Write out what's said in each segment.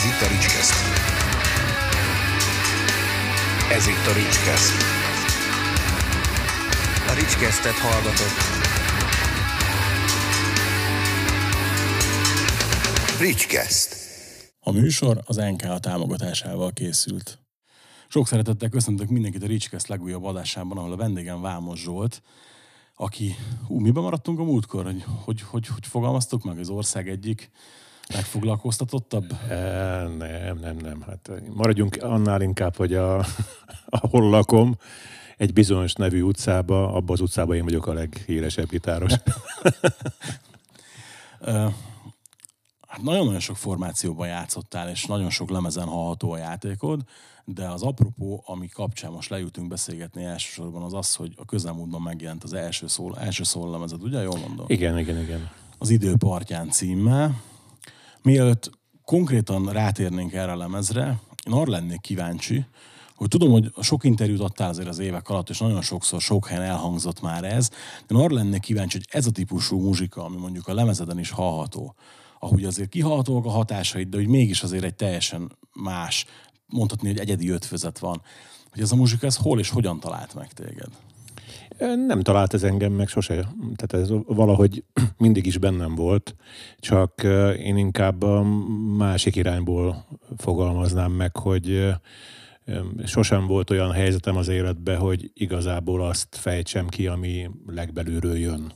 Ez itt a Ricskeszt. Ez itt a Ricskeszt. A Ricskesztet hallgatott. Ricskeszt. A műsor az NKA támogatásával készült. Sok szeretettel köszöntök mindenkit a Ricskeszt legújabb adásában, ahol a vendégem Vámos Zsolt, aki, ú, miben maradtunk a múltkor, hogy hogy, hogy, hogy fogalmaztuk meg az ország egyik legfoglalkoztatottabb? E, nem, nem, nem. Hát maradjunk annál inkább, hogy a, ahol lakom, egy bizonyos nevű utcába, abban az utcában én vagyok a leghíresebb gitáros. Hát nagyon-nagyon sok formációban játszottál, és nagyon sok lemezen hallható a játékod, de az apropó, ami kapcsán most lejutunk beszélgetni elsősorban, az az, hogy a közelmúltban megjelent az első szól, első szól lemezed, ugye? Jól mondom? Igen, igen, igen. Az Időpartján címmel. Mielőtt konkrétan rátérnénk erre a lemezre, én arra lennék kíváncsi, hogy tudom, hogy sok interjút adtál azért az évek alatt, és nagyon sokszor, sok helyen elhangzott már ez, de arra lennék kíváncsi, hogy ez a típusú muzsika, ami mondjuk a lemezeden is hallható, ahogy azért kihalhatóak a hatásait, de hogy mégis azért egy teljesen más, mondhatni, hogy egyedi ötvözet van. Hogy ez a muzsika, ez hol és hogyan talált meg téged? Nem talált ez engem meg sose. Tehát ez valahogy mindig is bennem volt, csak én inkább a másik irányból fogalmaznám meg, hogy sosem volt olyan helyzetem az életben, hogy igazából azt fejtsem ki, ami legbelülről jön.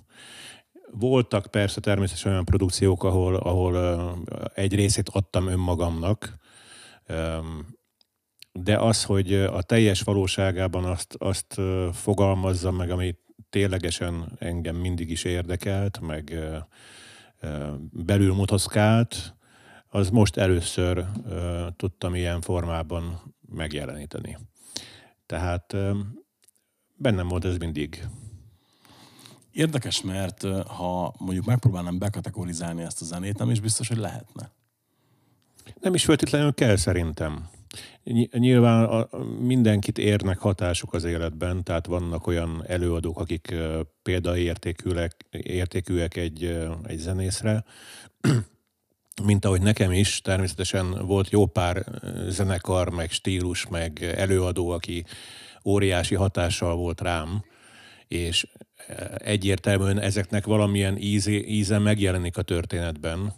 Voltak persze természetesen olyan produkciók, ahol, ahol egy részét adtam önmagamnak, de az, hogy a teljes valóságában azt, azt fogalmazza meg, ami ténylegesen engem mindig is érdekelt, meg belül motoszkált, az most először tudtam ilyen formában megjeleníteni. Tehát bennem volt ez mindig. Érdekes, mert ha mondjuk megpróbálnám bekategorizálni ezt a zenét, nem is biztos, hogy lehetne. Nem is feltétlenül kell szerintem. Nyilván a, mindenkit érnek hatásuk az életben, tehát vannak olyan előadók, akik példaértékűek értékűek egy, egy zenészre, mint ahogy nekem is, természetesen volt jó pár zenekar, meg stílus, meg előadó, aki óriási hatással volt rám, és egyértelműen ezeknek valamilyen íze, íze megjelenik a történetben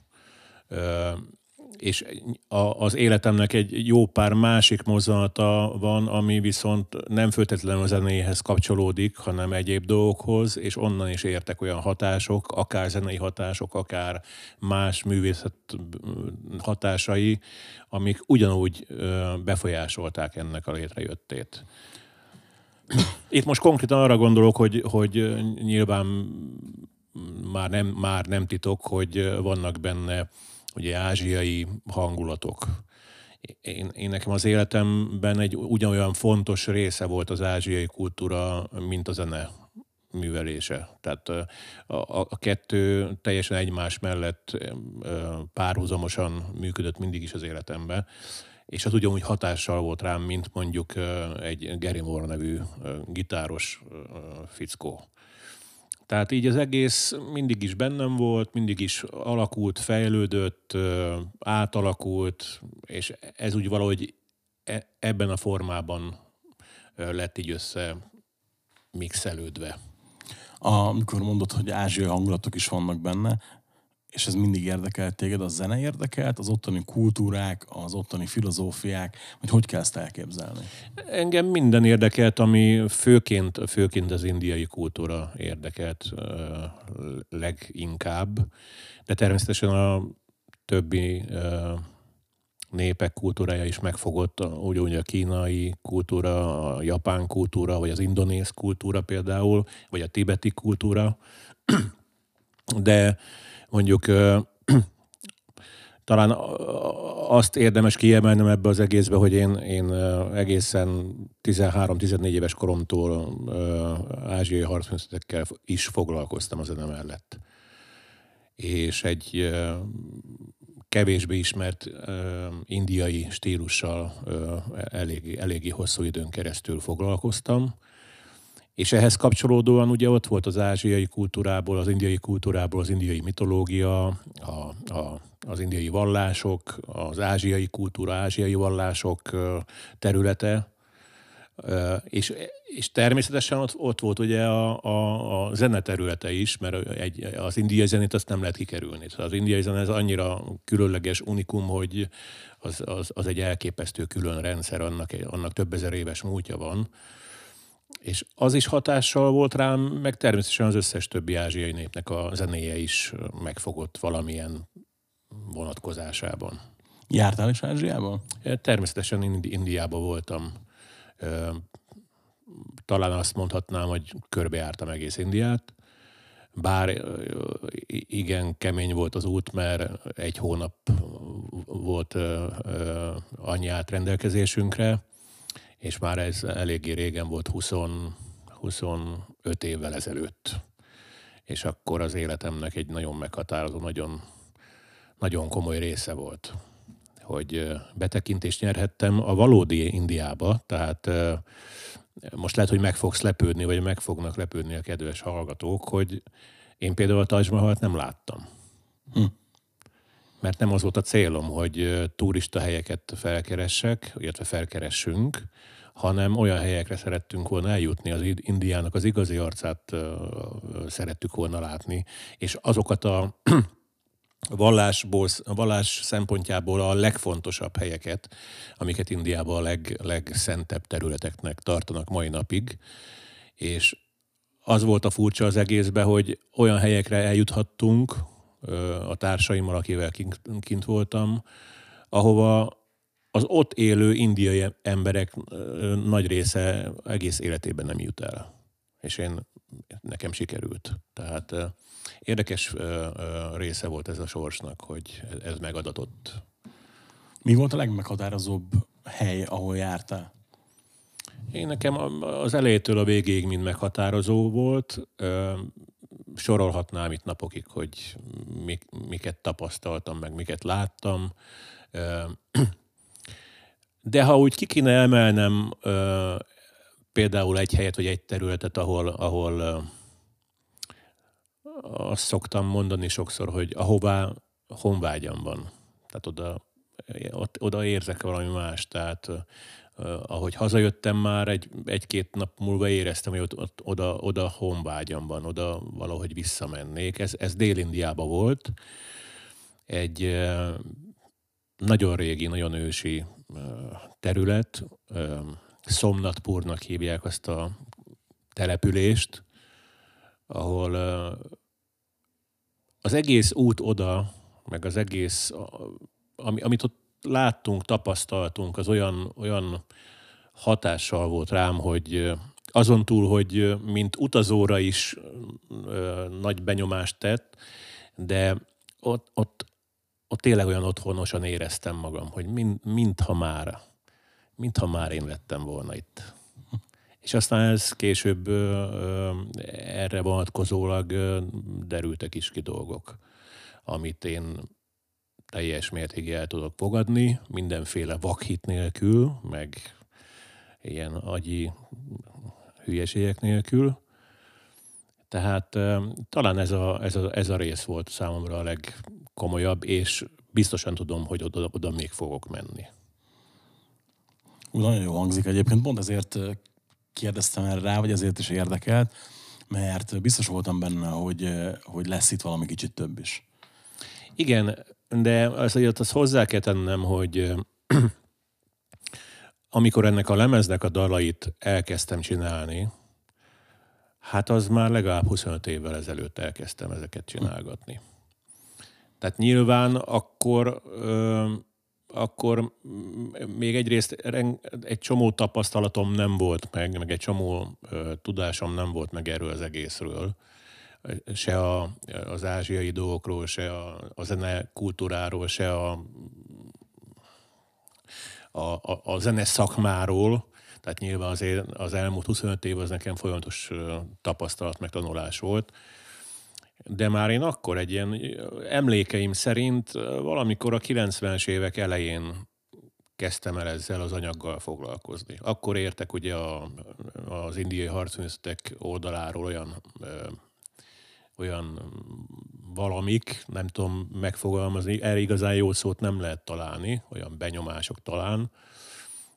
és a, az életemnek egy jó pár másik mozzanata van, ami viszont nem feltétlenül a zenéhez kapcsolódik, hanem egyéb dolgokhoz, és onnan is értek olyan hatások, akár zenei hatások, akár más művészet hatásai, amik ugyanúgy befolyásolták ennek a létrejöttét. Itt most konkrétan arra gondolok, hogy, hogy nyilván már nem, már nem titok, hogy vannak benne ugye ázsiai hangulatok. Én, én nekem az életemben egy ugyanolyan fontos része volt az ázsiai kultúra, mint a zene művelése. Tehát a, a kettő teljesen egymás mellett párhuzamosan működött mindig is az életemben, és az ugyanúgy hatással volt rám, mint mondjuk egy Gary Moore nevű gitáros fickó. Tehát így az egész mindig is bennem volt, mindig is alakult, fejlődött, átalakult, és ez úgy valahogy e, ebben a formában lett így össze mixelődve. Amikor mondod, hogy ázsiai hangulatok is vannak benne, és ez mindig érdekelt téged, a zene érdekelt, az ottani kultúrák, az ottani filozófiák, vagy hogy kell ezt elképzelni? Engem minden érdekelt, ami főként, főként az indiai kultúra érdekelt leginkább, de természetesen a többi népek kultúrája is megfogott, úgy a kínai kultúra, a japán kultúra, vagy az indonéz kultúra például, vagy a tibeti kultúra. De mondjuk talán azt érdemes kiemelnem ebbe az egészbe, hogy én, én egészen 13-14 éves koromtól ázsiai harcművészetekkel is foglalkoztam a zene mellett. És egy kevésbé ismert indiai stílussal eléggé, eléggé hosszú időn keresztül foglalkoztam, És ehhez kapcsolódóan ugye ott volt az ázsiai kultúrából, az indiai kultúrából az indiai mitológia, a, a, az indiai vallások, az ázsiai kultúra, ázsiai vallások területe, és, és természetesen ott, ott volt ugye a, a, a zene területe is, mert egy, az indiai zenét azt nem lehet kikerülni. Az indiai zene ez annyira különleges unikum, hogy az, az, az egy elképesztő külön rendszer, annak, annak több ezer éves múltja van. És az is hatással volt rám, meg természetesen az összes többi ázsiai népnek a zenéje is megfogott valamilyen vonatkozásában. Jártál is Ázsiában? Természetesen Indi- Indiában voltam. Talán azt mondhatnám, hogy körbejártam egész Indiát. Bár igen kemény volt az út, mert egy hónap volt annyi át rendelkezésünkre, és már ez eléggé régen volt, 20, 25 évvel ezelőtt. És akkor az életemnek egy nagyon meghatározó, nagyon, nagyon komoly része volt, hogy betekintést nyerhettem a valódi Indiába, tehát most lehet, hogy meg fogsz lepődni, vagy meg fognak lepődni a kedves hallgatók, hogy én például a Taj nem láttam. Hm. Mert nem az volt a célom, hogy turista helyeket felkeressek, illetve felkeressünk, hanem olyan helyekre szerettünk volna eljutni, az Indiának az igazi arcát szerettük volna látni, és azokat a vallásból, vallás szempontjából a legfontosabb helyeket, amiket Indiában a leg, legszentebb területeknek tartanak mai napig, és az volt a furcsa az egészben, hogy olyan helyekre eljuthattunk a társaimmal, akivel kint, kint voltam, ahova az ott élő indiai emberek nagy része egész életében nem jut el. És én, nekem sikerült. Tehát érdekes része volt ez a sorsnak, hogy ez megadatott. Mi volt a legmeghatározóbb hely, ahol jártál? Én nekem az elejétől a végéig mind meghatározó volt. Sorolhatnám itt napokig, hogy miket tapasztaltam, meg miket láttam. De ha úgy ki kéne emelnem például egy helyet, vagy egy területet, ahol, ahol azt szoktam mondani sokszor, hogy ahová honvágyam van. Tehát oda, oda érzek valami más. Tehát ahogy hazajöttem már, egy, egy-két nap múlva éreztem, hogy ott, ott, oda, oda honvágyam van, oda valahogy visszamennék. Ez, ez Dél-Indiában volt. Egy nagyon régi, nagyon ősi terület. Szomnatpurnak hívják azt a települést, ahol az egész út oda, meg az egész, ami, amit ott láttunk, tapasztaltunk, az olyan, olyan hatással volt rám, hogy azon túl, hogy mint utazóra is ö, nagy benyomást tett, de ott, ott, ott tényleg olyan otthonosan éreztem magam, hogy mind, mintha már, mintha már én lettem volna itt. És aztán ez később erre vonatkozólag derültek is ki dolgok, amit én teljes mértékig el tudok fogadni, mindenféle vakhit nélkül, meg ilyen agyi hülyeségek nélkül. Tehát talán ez a, ez, a, ez a rész volt számomra a legkomolyabb, és biztosan tudom, hogy oda, oda még fogok menni. Úgy nagyon jó hangzik egyébként, pont ezért kérdeztem erre rá, vagy ezért is érdekelt, mert biztos voltam benne, hogy, hogy lesz itt valami kicsit több is. Igen, de azért azt hozzá kell tennem, hogy amikor ennek a lemeznek a dalait elkezdtem csinálni, hát az már legalább 25 évvel ezelőtt elkezdtem ezeket csinálgatni. Tehát nyilván akkor akkor még egyrészt egy csomó tapasztalatom nem volt meg, meg egy csomó tudásom nem volt meg erről az egészről. Se a, az ázsiai dolgokról, se a, a zene kultúráról, se a, a, a, a zene szakmáról. Tehát nyilván azért az elmúlt 25 év az nekem folyamatos tapasztalat, meg tanulás volt de már én akkor egy ilyen emlékeim szerint valamikor a 90-es évek elején kezdtem el ezzel az anyaggal foglalkozni. Akkor értek ugye a, az indiai harcművészetek oldaláról olyan olyan valamik, nem tudom megfogalmazni, erre igazán jó szót nem lehet találni, olyan benyomások talán,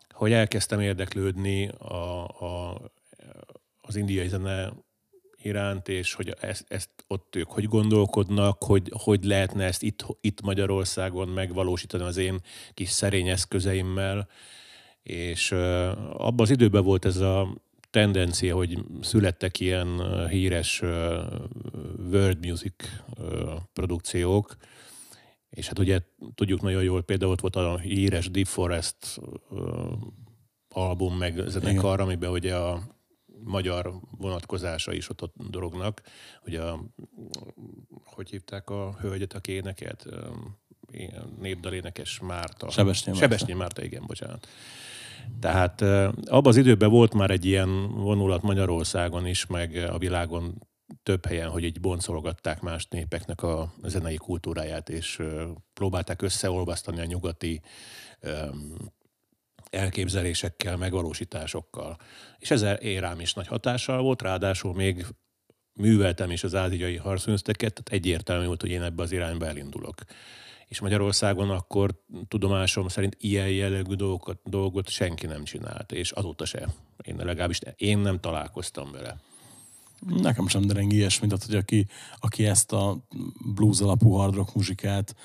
hogy elkezdtem érdeklődni a, a, az indiai zene iránt, és hogy ezt, ezt ott ők hogy gondolkodnak, hogy, hogy lehetne ezt itt, itt Magyarországon megvalósítani az én kis szerény eszközeimmel. És abban az időben volt ez a tendencia, hogy születtek ilyen híres world music produkciók, és hát ugye tudjuk nagyon jól, például ott volt a híres Deep Forest album, meg zenekar, amiben ugye a magyar vonatkozása is ott, ott dolognak. Ugye, a, hogy hívták a hölgyet, aki énekelt? Népdalénekes Márta. Sebesnyi Márta. Sebesnyi Márta, igen, bocsánat. Tehát abban az időben volt már egy ilyen vonulat Magyarországon is, meg a világon több helyen, hogy így boncolgatták más népeknek a zenei kultúráját, és próbálták összeolvasztani a nyugati elképzelésekkel, megvalósításokkal. És ezzel érám is nagy hatással volt, ráadásul még műveltem is az ázsiai harcműzteket, tehát egyértelmű volt, hogy én ebbe az irányba elindulok. És Magyarországon akkor tudomásom szerint ilyen jellegű dolgot, dolgot senki nem csinált, és azóta se. Én legalábbis én nem találkoztam vele. Nekem sem dereng ilyesmi, tehát hogy aki, aki ezt a blues alapú hard rock muzsikát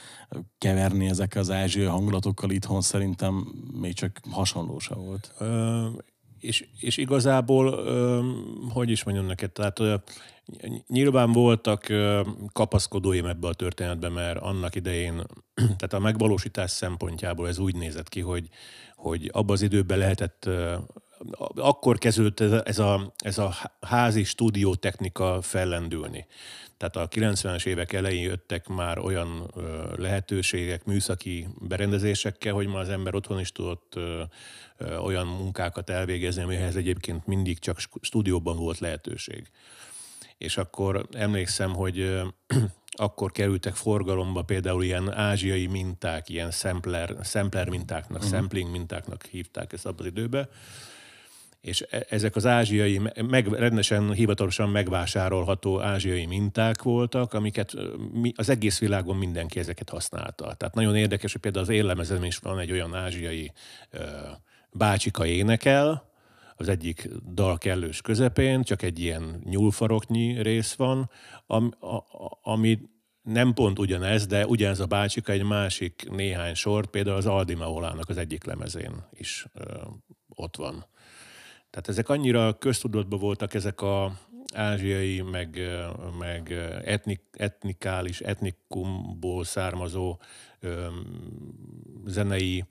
keverni ezekkel az ázsiai hangulatokkal itthon szerintem még csak hasonló volt. Ö, és, és igazából, hogy is mondjam neked, tehát nyilván voltak kapaszkodóim ebbe a történetbe, mert annak idején, tehát a megvalósítás szempontjából ez úgy nézett ki, hogy, hogy abban az időben lehetett akkor kezdődött ez a, ez a, ez a házi stúdiótechnika fellendülni. Tehát a 90-es évek elején jöttek már olyan lehetőségek, műszaki berendezésekkel, hogy ma az ember otthon is tudott olyan munkákat elvégezni, amihez egyébként mindig csak stúdióban volt lehetőség. És akkor emlékszem, hogy akkor kerültek forgalomba például ilyen ázsiai minták, ilyen sampler, sampler mintáknak, uh-huh. sampling mintáknak hívták ezt abban az időben, és e, ezek az ázsiai, meg, rendesen hivatalosan megvásárolható ázsiai minták voltak, amiket az egész világon mindenki ezeket használta. Tehát nagyon érdekes, hogy például az éllemezem is van egy olyan ázsiai bácsika énekel, az egyik dal kellős közepén, csak egy ilyen nyúlfaroknyi rész van, ami, ami nem pont ugyanez, de ugyanez a bácsika egy másik néhány sort, például az Aldi Maolának az egyik lemezén is ö, ott van. Tehát ezek annyira köztudatban voltak ezek a ázsiai, meg, meg etnik, etnikális, etnikumból származó ö, zenei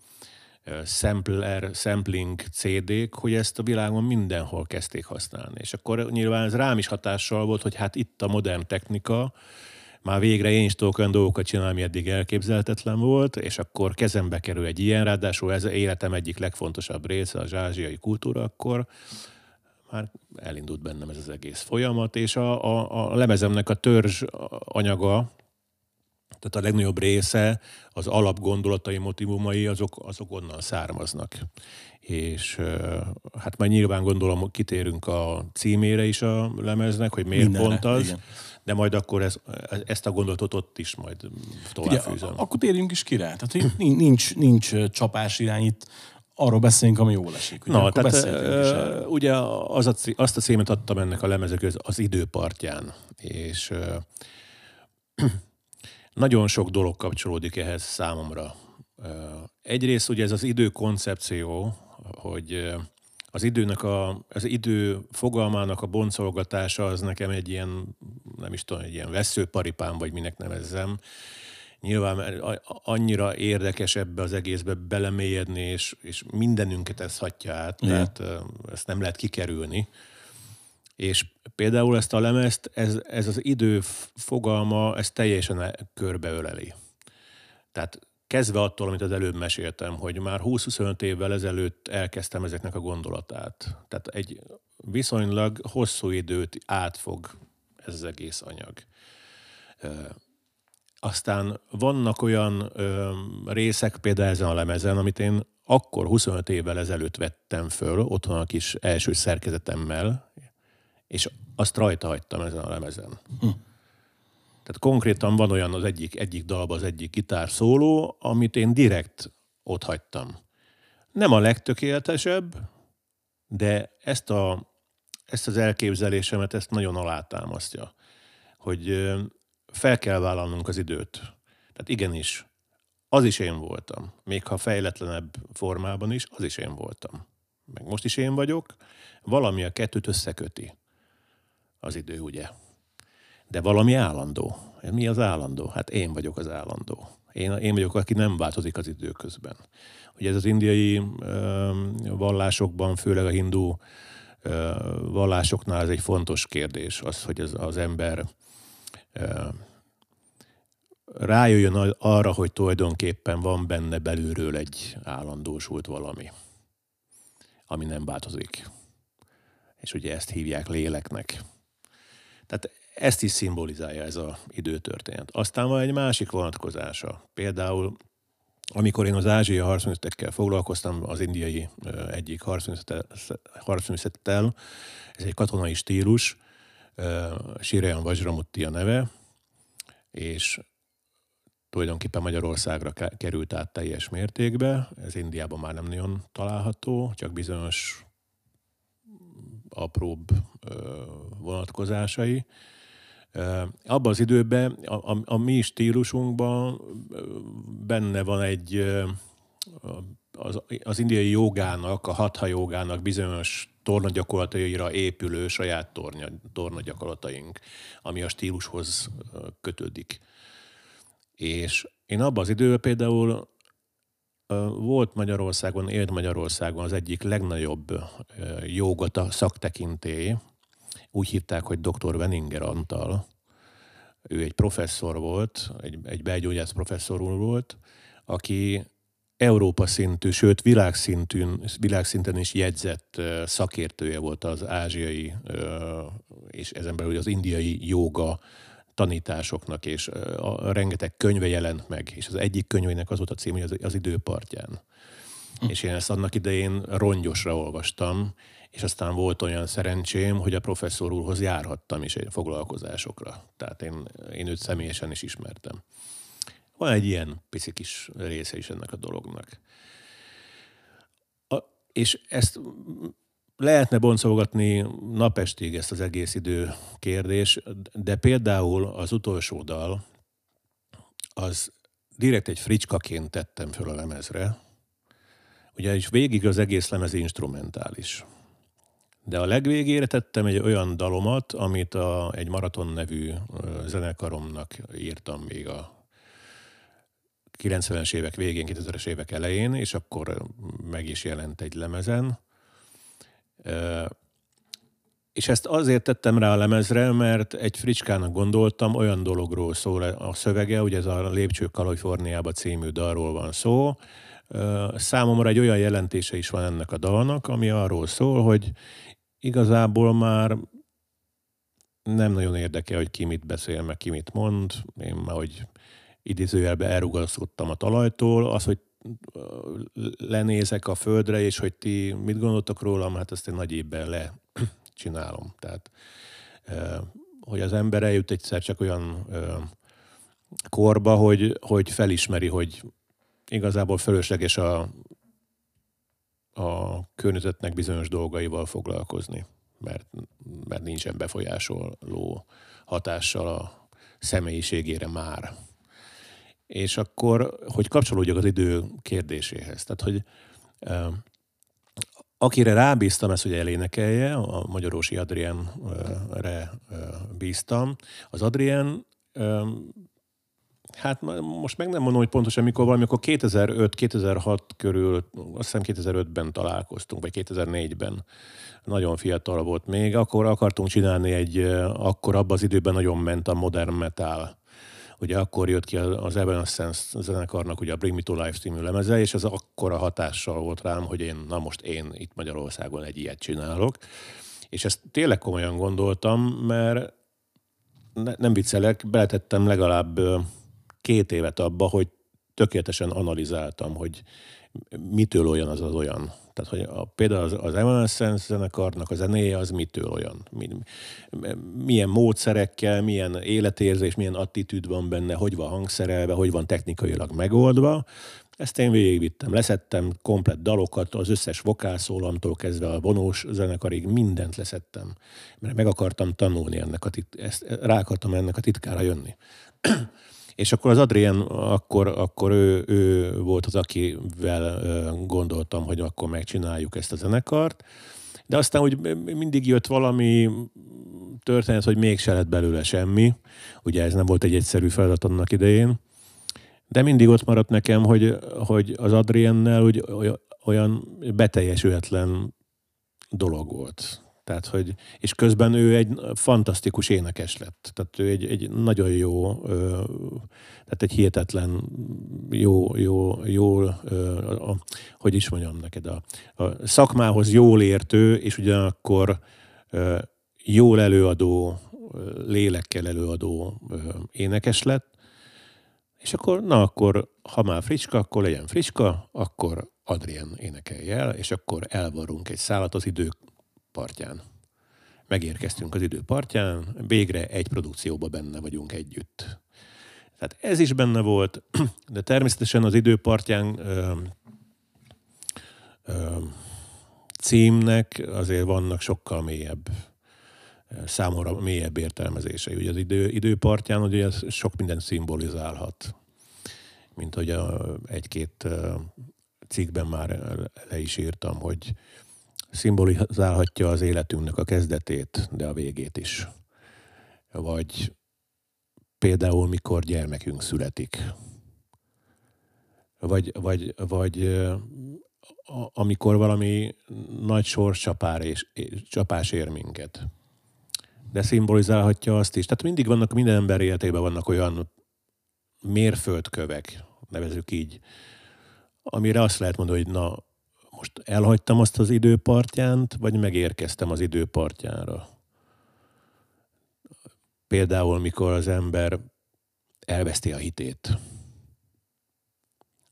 sampler, sampling CD-k, hogy ezt a világon mindenhol kezdték használni. És akkor nyilván ez rám is hatással volt, hogy hát itt a modern technika, már végre én is tudok olyan dolgokat csinálni, ami eddig elképzelhetetlen volt, és akkor kezembe kerül egy ilyen, ráadásul ez életem egyik legfontosabb része, az ázsiai kultúra, akkor már elindult bennem ez az egész folyamat, és a, a, a lemezemnek a törzs anyaga, tehát a legnagyobb része, az alapgondolatai, motivumai, azok, azok onnan származnak. És hát már nyilván gondolom, kitérünk a címére is a lemeznek, hogy miért Mindenre, pont az. Igen de majd akkor ez, ezt a gondolatot ott is majd továbbfűzöm. Akkor térjünk is ki rá. Tehát nincs, nincs csapás irányít, arról beszélünk, ami jól esik. Ugye? Na, akkor tehát ugye az a, azt a címet adtam ennek a lemezek az időpartján, és nagyon sok dolog kapcsolódik ehhez számomra. Egyrészt ugye ez az idő koncepció, hogy az időnek a, az idő fogalmának a boncolgatása az nekem egy ilyen, nem is tudom, egy ilyen veszőparipám, vagy minek nevezzem. Nyilván annyira érdekes ebbe az egészbe belemélyedni, és, és mindenünket ez hatja át, Igen. tehát ezt nem lehet kikerülni. És például ezt a lemezt, ez, ez az idő fogalma, ez teljesen körbeöleli. Tehát kezdve attól, amit az előbb meséltem, hogy már 20-25 évvel ezelőtt elkezdtem ezeknek a gondolatát. Tehát egy viszonylag hosszú időt átfog ez az egész anyag. Aztán vannak olyan ö, részek, például ezen a lemezen, amit én akkor 25 évvel ezelőtt vettem föl, otthon a kis első szerkezetemmel, és azt rajta hagytam ezen a lemezen. Hm. Tehát konkrétan van olyan az egyik, egyik dalban az egyik gitár szóló, amit én direkt ott hagytam. Nem a legtökéletesebb, de ezt, a, ezt az elképzelésemet ezt nagyon alátámasztja, hogy fel kell vállalnunk az időt. Tehát igenis, az is én voltam. Még ha fejletlenebb formában is, az is én voltam. Meg most is én vagyok. Valami a kettőt összeköti. Az idő, ugye? De valami állandó. Mi az állandó? Hát én vagyok az állandó. Én, én vagyok, aki nem változik az idő közben. Ugye ez az indiai ö, vallásokban, főleg a hindu ö, vallásoknál ez egy fontos kérdés, az, hogy az, az ember ö, rájöjjön arra, hogy tulajdonképpen van benne belülről egy állandósult valami, ami nem változik. És ugye ezt hívják léleknek. Tehát ezt is szimbolizálja ez az időtörténet. Aztán van egy másik vonatkozása. Például amikor én az ázsiai harcművetekkel foglalkoztam, az indiai egyik harcműveszettel, ez egy katonai stílus, Sirean Vajramutti a neve, és tulajdonképpen Magyarországra került át teljes mértékbe. Ez Indiában már nem nagyon található, csak bizonyos apróbb vonatkozásai. Abban az időben, a, a, a mi stílusunkban benne van egy az, az indiai jogának, a hatha jogának bizonyos tornagyakorlataira épülő saját tornya, tornagyakorlataink, ami a stílushoz kötődik. És én abban az időben például volt Magyarországon, élt Magyarországon az egyik legnagyobb jogata szaktekintély, úgy hívták, hogy dr. Veninger Antal. Ő egy professzor volt, egy, egy belgyógyász professzor volt, aki Európa szintű, sőt világszintűn, világszinten is jegyzett szakértője volt az ázsiai és ezen belül az indiai joga tanításoknak, és a, rengeteg könyve jelent meg, és az egyik könyvének az volt a cím, hogy az, az időpartján. Hm. És én ezt annak idején rongyosra olvastam, és aztán volt olyan szerencsém, hogy a professzor úrhoz járhattam is foglalkozásokra. Tehát én, én őt személyesen is ismertem. Van egy ilyen pici kis része is ennek a dolognak. A, és ezt lehetne boncolgatni napestig ezt az egész idő kérdés, de például az utolsó dal, az direkt egy fricskaként tettem föl a lemezre, ugyanis végig az egész lemez instrumentális. De a legvégére tettem egy olyan dalomat, amit a, egy Maraton nevű zenekaromnak írtam még a 90-es évek végén, 2000-es évek elején, és akkor meg is jelent egy lemezen. És ezt azért tettem rá a lemezre, mert egy fricskának gondoltam, olyan dologról szól a szövege, ugye ez a Lépcsők Kaliforniába című dalról van szó. Számomra egy olyan jelentése is van ennek a dalnak, ami arról szól, hogy igazából már nem nagyon érdekel, hogy ki mit beszél, meg ki mit mond. Én már, hogy idézőjelben elrugaszkodtam a talajtól. Az, hogy lenézek a földre, és hogy ti mit gondoltok rólam, hát ezt én nagy évben lecsinálom. Tehát, hogy az ember eljut egyszer csak olyan korba, hogy, hogy felismeri, hogy igazából fölösleges a, a környezetnek bizonyos dolgaival foglalkozni, mert, mert nincsen befolyásoló hatással a személyiségére már. És akkor, hogy kapcsolódjak az idő kérdéséhez. Tehát, hogy akire rábíztam ezt, hogy elénekelje, a Magyarósi Adrienre bíztam, az Adrien Hát most meg nem mondom, hogy pontosan mikor valamikor 2005-2006 körül, azt hiszem 2005-ben találkoztunk, vagy 2004-ben. Nagyon fiatal volt még. Akkor akartunk csinálni egy, akkor abban az időben nagyon ment a modern metal. Ugye akkor jött ki az Evanescence zenekarnak ugye a Bring Me To Life című lemeze, és ez akkora hatással volt rám, hogy én, na most én itt Magyarországon egy ilyet csinálok. És ezt tényleg komolyan gondoltam, mert ne, nem viccelek, beletettem legalább két évet abba, hogy tökéletesen analizáltam, hogy mitől olyan az az olyan. Tehát, hogy a, például az, az Evanescence zenekarnak a zenéje az mitől olyan. Mi, milyen módszerekkel, milyen életérzés, milyen attitűd van benne, hogy van hangszerelve, hogy van technikailag megoldva. Ezt én végigvittem, leszettem komplet dalokat, az összes vokálszólamtól kezdve a vonós zenekarig mindent leszettem, mert meg akartam tanulni ennek a tit- rá akartam ennek a titkára jönni. És akkor az Adrien, akkor, akkor ő, ő volt az, akivel gondoltam, hogy akkor megcsináljuk ezt a zenekart. De aztán, hogy mindig jött valami történet, hogy mégse lett belőle semmi. Ugye ez nem volt egy egyszerű feladat annak idején. De mindig ott maradt nekem, hogy, hogy az Adriennel hogy olyan beteljesületlen dolog volt. Tehát, hogy, és közben ő egy fantasztikus énekes lett. Tehát ő egy, egy nagyon jó, tehát egy hihetetlen jó, jó, jó a, hogy is mondjam neked, a, a szakmához jól értő, és ugyanakkor jól előadó, lélekkel előadó énekes lett, és akkor, na akkor, ha már fricska, akkor legyen fricska, akkor Adrien énekelj el, és akkor elvarunk egy szállat az idők partján. Megérkeztünk az idő partján, végre egy produkcióba benne vagyunk együtt. Tehát ez is benne volt, de természetesen az időpartján ö, ö, címnek azért vannak sokkal mélyebb, számomra mélyebb értelmezései. Ugye az idő, időpartján ugye ez sok mindent szimbolizálhat, mint hogy egy-két cikkben már le is írtam, hogy szimbolizálhatja az életünknek a kezdetét, de a végét is. Vagy például, mikor gyermekünk születik. Vagy, vagy, vagy amikor valami nagy sorscsapár és, csapás ér minket. De szimbolizálhatja azt is. Tehát mindig vannak, minden ember életében vannak olyan mérföldkövek, nevezük így, amire azt lehet mondani, hogy na, most elhagytam azt az időpartjánt, vagy megérkeztem az időpartjára. Például, mikor az ember elveszti a hitét.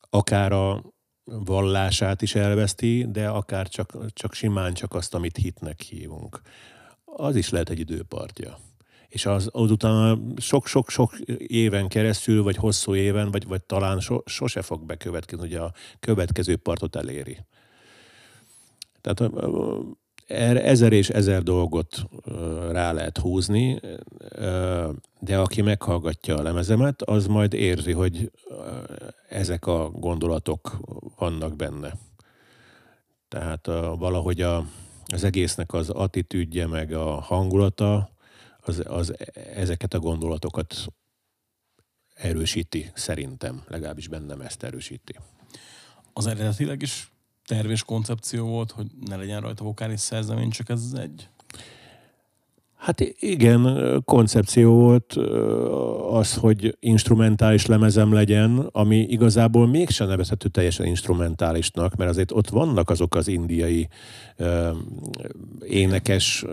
Akár a vallását is elveszti, de akár csak, csak simán csak azt, amit hitnek hívunk. Az is lehet egy időpartja. És az, azután sok-sok-sok éven keresztül, vagy hosszú éven, vagy, vagy talán so, sose fog bekövetkezni, hogy a következő partot eléri. Tehát erre ezer és ezer dolgot rá lehet húzni, de aki meghallgatja a lemezemet, az majd érzi, hogy ezek a gondolatok vannak benne. Tehát valahogy a, az egésznek az attitűdje, meg a hangulata, az, az ezeket a gondolatokat erősíti, szerintem. Legalábbis bennem ezt erősíti. Az eredetileg is tervés koncepció volt, hogy ne legyen rajta vokális szerzemény, csak ez az egy? Hát igen, koncepció volt az, hogy instrumentális lemezem legyen, ami igazából mégsem nevezhető teljesen instrumentálisnak, mert azért ott vannak azok az indiai énekes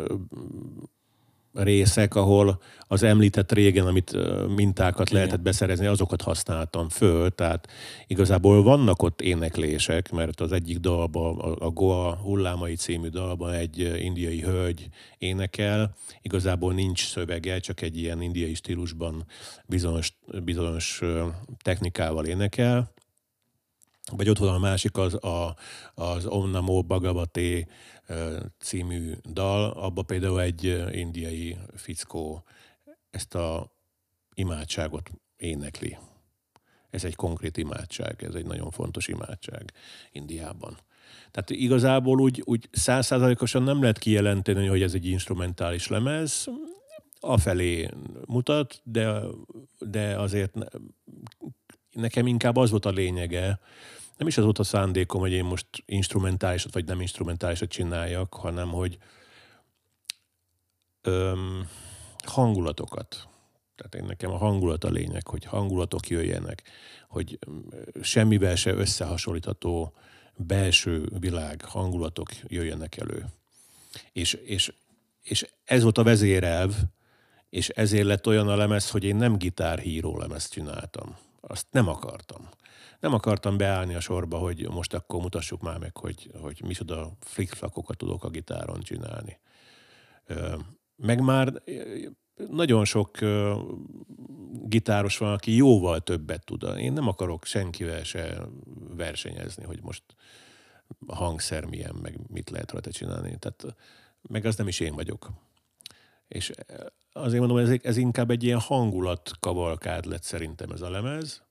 részek, ahol az említett régen, amit mintákat lehetett beszerezni, azokat használtam föl, tehát igazából vannak ott éneklések, mert az egyik dalban, a Goa hullámai című dalban egy indiai hölgy énekel, igazából nincs szövege, csak egy ilyen indiai stílusban bizonyos, bizonyos technikával énekel, vagy ott van a másik, az, a, az Om Namo Bhagavate című dal, abba például egy indiai fickó ezt a imádságot énekli. Ez egy konkrét imádság, ez egy nagyon fontos imádság Indiában. Tehát igazából úgy, úgy százszázalékosan nem lehet kijelenteni, hogy ez egy instrumentális lemez, afelé mutat, de, de azért nekem inkább az volt a lényege, nem is az volt a szándékom, hogy én most instrumentálisat vagy nem instrumentálisat csináljak, hanem hogy öm, hangulatokat. Tehát én nekem a hangulat a lényeg, hogy hangulatok jöjjenek, hogy semmivel se összehasonlítható belső világ, hangulatok jöjjenek elő. És, és, és ez volt a vezérelv, és ezért lett olyan a lemez, hogy én nem gitárhíró lemezt csináltam. Azt nem akartam Nem akartam beállni a sorba, hogy most akkor mutassuk már meg, hogy, hogy micsoda flickflakokat tudok a gitáron csinálni. Meg már nagyon sok gitáros van, aki jóval többet tud. Én nem akarok senkivel se versenyezni, hogy most a hangszer milyen, meg mit lehet rajta csinálni. Tehát, meg az nem is én vagyok. És azért mondom, ez, ez inkább egy ilyen hangulatkavalkád lett szerintem ez a lemez,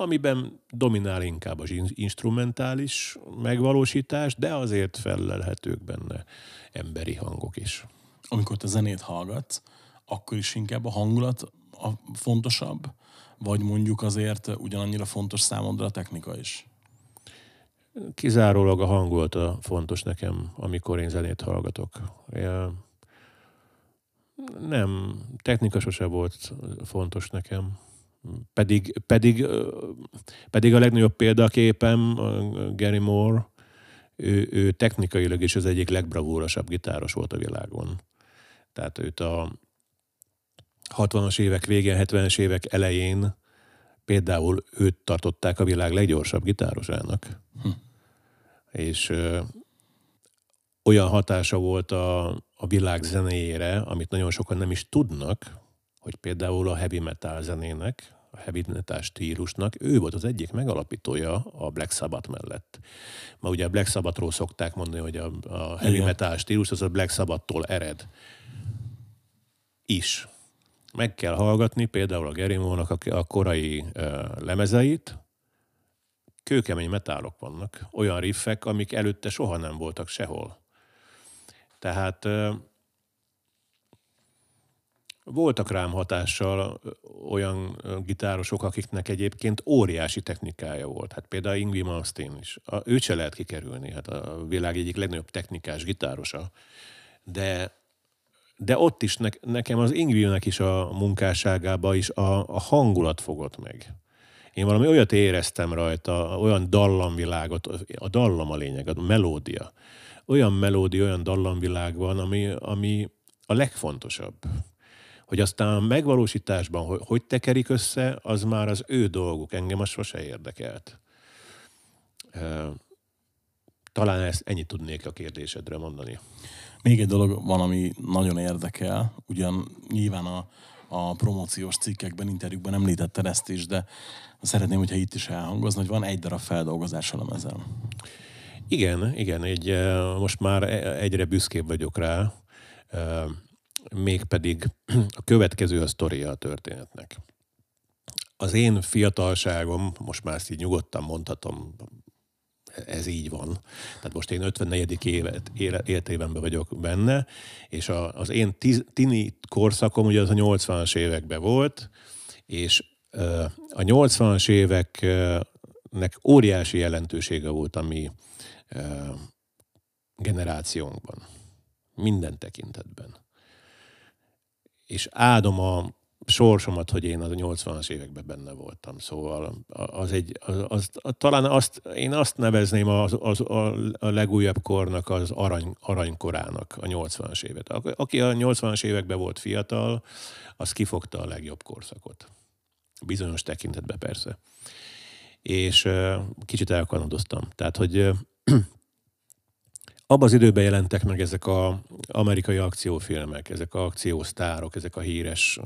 amiben dominál inkább az instrumentális megvalósítás, de azért fellelhetők benne emberi hangok is. Amikor te zenét hallgatsz, akkor is inkább a hangulat a fontosabb, vagy mondjuk azért ugyanannyira fontos számodra a technika is? Kizárólag a hangulat a fontos nekem, amikor én zenét hallgatok. Nem, technika sose volt fontos nekem. Pedig, pedig, pedig a legnagyobb példaképem Gary Moore, ő, ő technikailag is az egyik legbravúrosabb gitáros volt a világon. Tehát őt a 60-as évek végén, 70-es évek elején például őt tartották a világ leggyorsabb gitárosának. Hm. És ö, olyan hatása volt a, a világ zenéjére, amit nagyon sokan nem is tudnak, hogy például a heavy metal zenének, a heavy metal stílusnak, ő volt az egyik megalapítója a Black Sabbath mellett. Ma ugye a Black Sabbathról szokták mondani, hogy a, a heavy Igen. metal stílus az a Black Sabbath-tól ered. Is. Meg kell hallgatni például a Gerimónak a, a korai uh, lemezeit, kőkemény metálok vannak, olyan riffek, amik előtte soha nem voltak sehol. Tehát voltak rám hatással olyan gitárosok, akiknek egyébként óriási technikája volt. Hát például Ingvi Malmsteen is. A, őt se lehet kikerülni, hát a világ egyik legnagyobb technikás gitárosa. De, de ott is ne, nekem az Ingvinek is a munkásságába is a, a hangulat fogott meg. Én valami olyat éreztem rajta, olyan dallamvilágot, a dallam a lényeg, a melódia. Olyan melódia, olyan dallamvilág van, ami, ami a legfontosabb. Hogy aztán a megvalósításban, hogy, hogy tekerik össze, az már az ő dolguk. Engem az sose érdekelt. Talán ezt ennyit tudnék a kérdésedre mondani. Még egy dolog van, ami nagyon érdekel, ugyan nyilván a, a promóciós cikkekben, interjúkban említetted ezt is, de szeretném, hogyha itt is elhangozni, hogy van egy darab feldolgozás a lemezen. Igen, igen, egy, most már e, egyre büszkébb vagyok rá mégpedig a következő a sztoria a történetnek. Az én fiatalságom, most már ezt így nyugodtan mondhatom, ez így van. Tehát most én 54. évet, életévenben vagyok benne, és a, az én tiz, tini korszakom ugye az a 80-as években volt, és a 80-as éveknek óriási jelentősége volt a mi generációnkban. Minden tekintetben és áldom a sorsomat, hogy én a 80-as években benne voltam. Szóval az egy, az, az, talán azt, én azt nevezném az, az, a, a legújabb kornak az arany, aranykorának, a 80-as évet. Aki a 80-as években volt fiatal, az kifogta a legjobb korszakot. Bizonyos tekintetben persze. És kicsit elkanadoztam. Tehát, hogy abban az időben jelentek meg ezek az amerikai akciófilmek, ezek a akciósztárok, ezek a híres,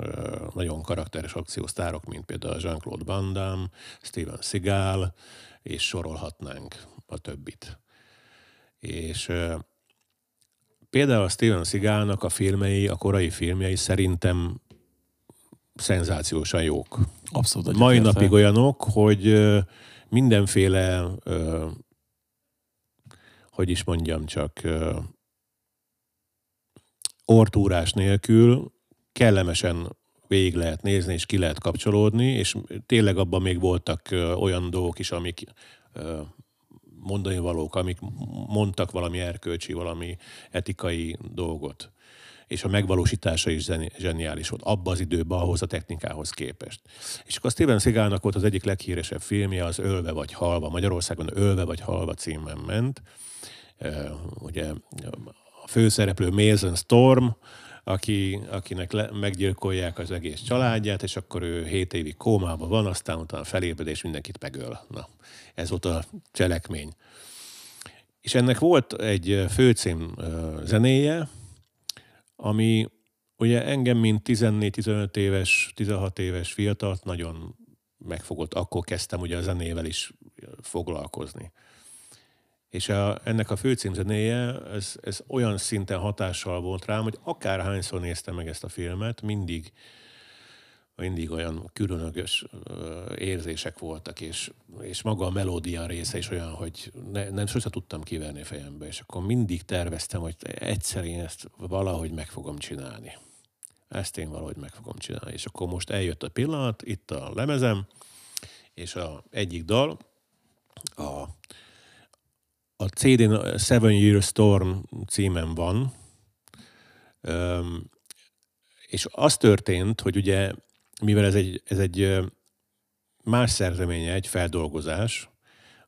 nagyon karakteres akciósztárok, mint például Jean-Claude Van Damme, Steven Seagal, és sorolhatnánk a többit. És például a Steven Seagalnak a filmei, a korai filmjei szerintem szenzációsan jók. Abszolút. Mai napig olyanok, hogy mindenféle hogy is mondjam csak, ortúrás nélkül kellemesen végig lehet nézni, és ki lehet kapcsolódni, és tényleg abban még voltak olyan dolgok is, amik mondani valók, amik mondtak valami erkölcsi, valami etikai dolgot. És a megvalósítása is zseniális volt abban az időben, ahhoz a technikához képest. És akkor Steven Seagalnak volt az egyik leghíresebb filmje, az Ölve vagy Halva. Magyarországon Ölve vagy Halva címen ment ugye a főszereplő Mason Storm, aki, akinek le, meggyilkolják az egész családját, és akkor ő 7 évig kómában van, aztán utána felébred, és mindenkit megöl. Na, ez volt a cselekmény. És ennek volt egy főcím zenéje, ami ugye engem, mint 14-15 éves, 16 éves fiatalt nagyon megfogott. Akkor kezdtem ugye a zenével is foglalkozni. És a, ennek a főcímzenéje, ez, ez olyan szinten hatással volt rám, hogy akárhányszor néztem meg ezt a filmet, mindig, mindig olyan különös érzések voltak, és, és maga a melódia része is olyan, hogy ne, nem sose tudtam kiverni fejembe, és akkor mindig terveztem, hogy egyszer én ezt valahogy meg fogom csinálni. Ezt én valahogy meg fogom csinálni. És akkor most eljött a pillanat, itt a lemezem, és a egyik dal, a a CD-n Seven Year Storm címen van, és az történt, hogy ugye, mivel ez egy, ez egy más szerzeménye, egy feldolgozás,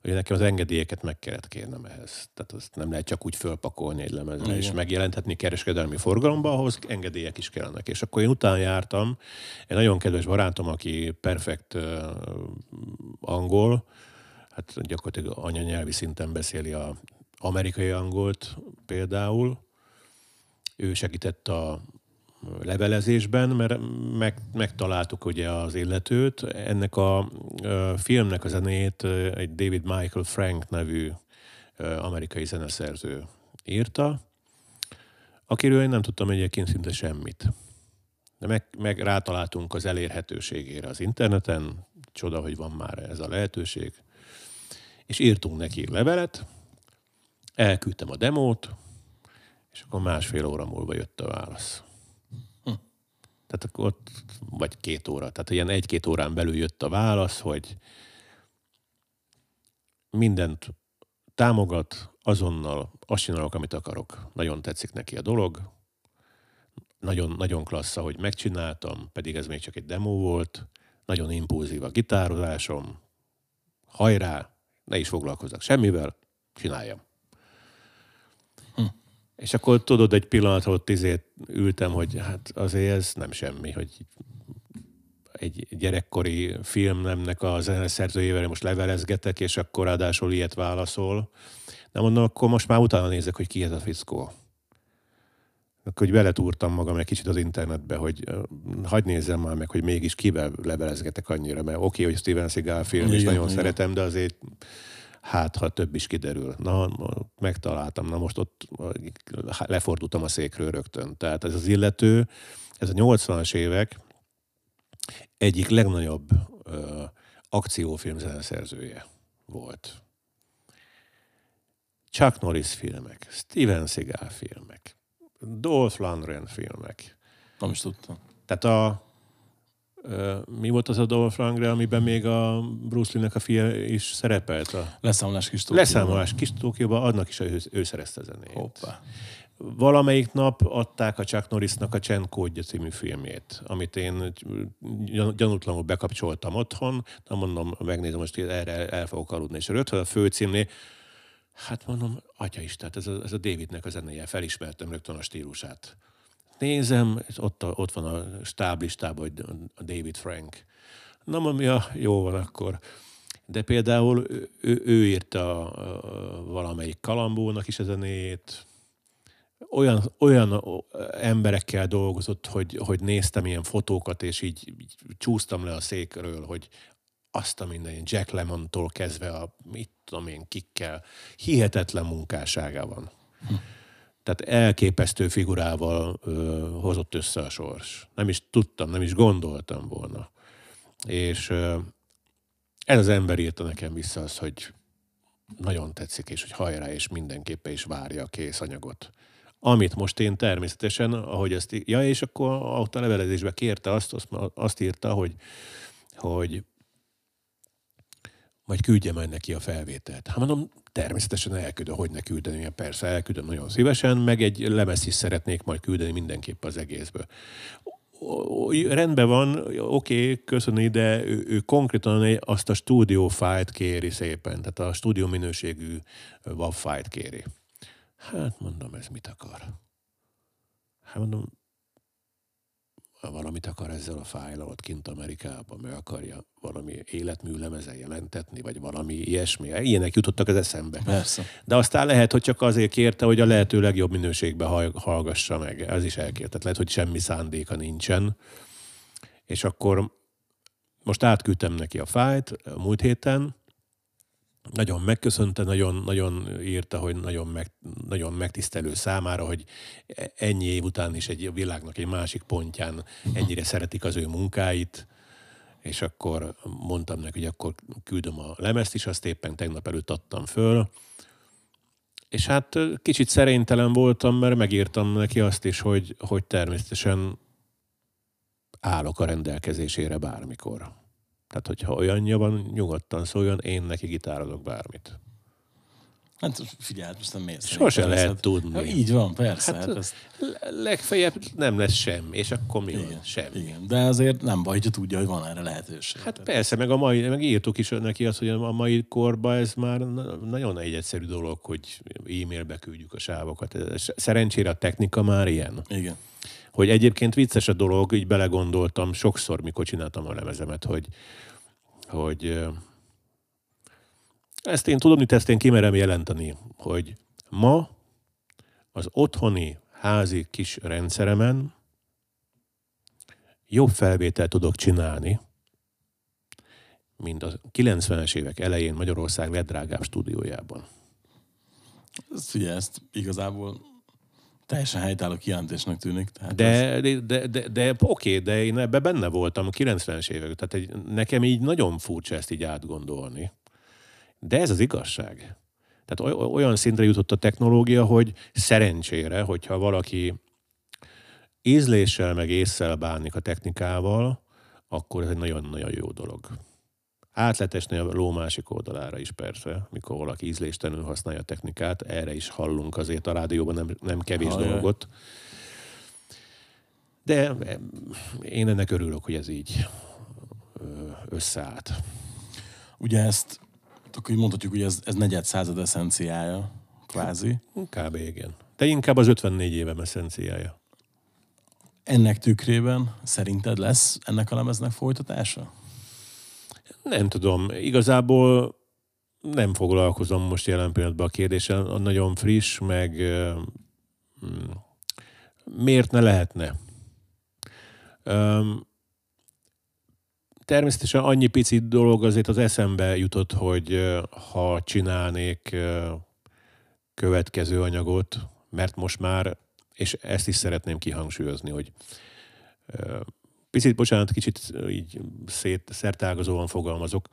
hogy nekem az engedélyeket meg kellett kérnem ehhez. Tehát azt nem lehet csak úgy fölpakolni egy lemezre, Igen. és megjelenthetni kereskedelmi forgalomba, ahhoz engedélyek is kellenek. És akkor én utána jártam, egy nagyon kedves barátom, aki perfekt uh, angol, hát gyakorlatilag anyanyelvi szinten beszéli a amerikai angolt például. Ő segített a levelezésben, mert meg, megtaláltuk ugye az illetőt. Ennek a, filmnek a zenét egy David Michael Frank nevű amerikai zeneszerző írta, akiről én nem tudtam egyébként szinte semmit. De meg, meg rátaláltunk az elérhetőségére az interneten, csoda, hogy van már ez a lehetőség és írtunk neki levelet, elküldtem a demót, és akkor másfél óra múlva jött a válasz. Hm. Tehát akkor ott, vagy két óra, tehát ilyen egy-két órán belül jött a válasz, hogy mindent támogat, azonnal azt csinálok, amit akarok. Nagyon tetszik neki a dolog, nagyon, nagyon klassz, hogy megcsináltam, pedig ez még csak egy demo volt, nagyon impulzív a gitározásom, hajrá, ne is foglalkozzak semmivel, csináljam. Hm. És akkor tudod, egy pillanat, hogy tizét ültem, hogy hát azért ez nem semmi, hogy egy gyerekkori filmnemnek a zeneszerzőjével most levelezgetek, és akkor ráadásul ilyet válaszol. Nem mondom, akkor most már utána nézek, hogy ki ez a fickó. Akkor hogy beletúrtam magam egy kicsit az internetbe, hogy hagyd nézzem már meg, hogy mégis kivel levelezgetek annyira, mert oké, okay, hogy Steven Seagal film, igen, és nagyon igen. szeretem, de azért hát, ha több is kiderül. Na, megtaláltam, na most ott lefordultam a székről rögtön. Tehát ez az illető, ez a 80-as évek egyik legnagyobb uh, akciófilm zeneszerzője volt. Chuck Norris filmek, Steven Seagal filmek, Dolph Lundgren filmek. Nem is tudtam. Tehát a, mi volt az a Dolph Lundgren, amiben még a Bruce Lee-nek a fia is szerepelt? A... Leszámolás kis Tókióban. Leszámolás kis Tókióban, annak is ő, ő szerezte a zenét. Hoppá. Valamelyik nap adták a Chuck Norrisnak a Csend Kódja című filmjét, amit én gyanútlanul bekapcsoltam otthon, nem mondom, megnézem, most erre el fogok aludni. És rögtön a főcímnél Hát mondom, atya is, tehát ez a, ez a Davidnek a zenéje, felismertem rögtön a stílusát. Nézem, ott, a, ott van a stáblistában, hogy David Frank. Na, mondom, ja, jó van akkor. De például ő, ő, írta valamelyik kalambónak is a zenét, olyan, olyan emberekkel dolgozott, hogy, hogy néztem ilyen fotókat, és így, így csúsztam le a székről, hogy azt a minden, Jack Lemontól kezdve a mit tudom én kikkel, hihetetlen munkássága van. Hm. Tehát elképesztő figurával ö, hozott össze a sors. Nem is tudtam, nem is gondoltam volna. És ö, ez az ember írta nekem vissza azt, hogy nagyon tetszik, és hogy hajrá, és mindenképpen is várja a kész anyagot. Amit most én természetesen, ahogy ezt, ja, és akkor ott a levelezésbe kérte azt, azt, azt írta, hogy, hogy majd küldje majd neki a felvételt. Hát mondom, természetesen elküldöm, hogy ne küldeni, persze elküldöm nagyon szívesen, meg egy lemez is szeretnék majd küldeni mindenképp az egészből. Rendben van, oké, okay, köszöni, de ő, ő konkrétan azt a stúdió fájt kéri szépen, tehát a stúdió minőségű WAV fájt kéri. Hát mondom, ez mit akar? Hát mondom, valamit akar ezzel a fájlal ott kint Amerikában, meg akarja valami életmű lemezen jelentetni, vagy valami ilyesmi. Ilyenek jutottak az eszembe. Persze. De aztán lehet, hogy csak azért kérte, hogy a lehető legjobb minőségben hall- hallgassa meg. Ez is elkérte. Lehet, hogy semmi szándéka nincsen. És akkor most átküldtem neki a fájt a múlt héten, nagyon megköszönte, nagyon, nagyon írta, hogy nagyon, meg, nagyon megtisztelő számára, hogy ennyi év után is egy világnak egy másik pontján ennyire szeretik az ő munkáit, és akkor mondtam neki, hogy akkor küldöm a lemezt is, azt éppen tegnap előtt adtam föl, és hát kicsit szerénytelen voltam, mert megírtam neki azt is, hogy, hogy természetesen állok a rendelkezésére bármikor. Tehát, hogyha olyanja van, nyugodtan szóljon, én neki gitározok bármit. Hát figyelj, hát most nem mész. Sose lehet tudni. Ha, így van, persze. Hát, hát ezt... Legfeljebb nem lesz semmi, és akkor mi igen, van? Semmi. Igen, de azért nem baj, hogy tudja, hogy van erre lehetőség. Hát persze, meg, a mai, meg írtuk is neki azt, hogy a mai korban ez már nagyon egy egyszerű dolog, hogy e-mailbe küldjük a sávokat. Szerencsére a technika már ilyen. Igen. Hogy egyébként vicces a dolog, így belegondoltam sokszor, mikor csináltam a lemezemet, hogy, hogy ezt én tudom, hogy ezt én kimerem jelenteni, hogy ma az otthoni házi kis rendszeremen jobb felvételt tudok csinálni, mint a 90-es évek elején Magyarország legdrágább stúdiójában. Ezt figyelj, ezt igazából teljesen helytálló kijelentésnek tűnik. Tehát de, ez... de, de, de, oké, de én ebben benne voltam a 90-es évek, tehát egy, nekem így nagyon furcsa ezt így átgondolni. De ez az igazság. Tehát olyan szintre jutott a technológia, hogy szerencsére, hogyha valaki ízléssel meg észsel bánik a technikával, akkor ez egy nagyon-nagyon jó dolog. Át lehet esni a ló másik oldalára is persze, mikor valaki ízléstelenül használja a technikát, erre is hallunk azért a rádióban nem, nem kevés Hajaj. dolgot. De én ennek örülök, hogy ez így összeállt. Ugye ezt, akkor mondhatjuk, hogy ez, ez negyed század eszenciája, kvázi. Kb. igen. De inkább az 54 évem eszenciája. Ennek tükrében szerinted lesz ennek a lemeznek folytatása? Nem tudom. Igazából nem foglalkozom most jelen pillanatban a kérdéssel. Nagyon friss, meg mm, miért ne lehetne? természetesen annyi pici dolog azért az eszembe jutott, hogy ha csinálnék következő anyagot, mert most már, és ezt is szeretném kihangsúlyozni, hogy Picit, bocsánat, kicsit így szét, szertágazóan fogalmazok.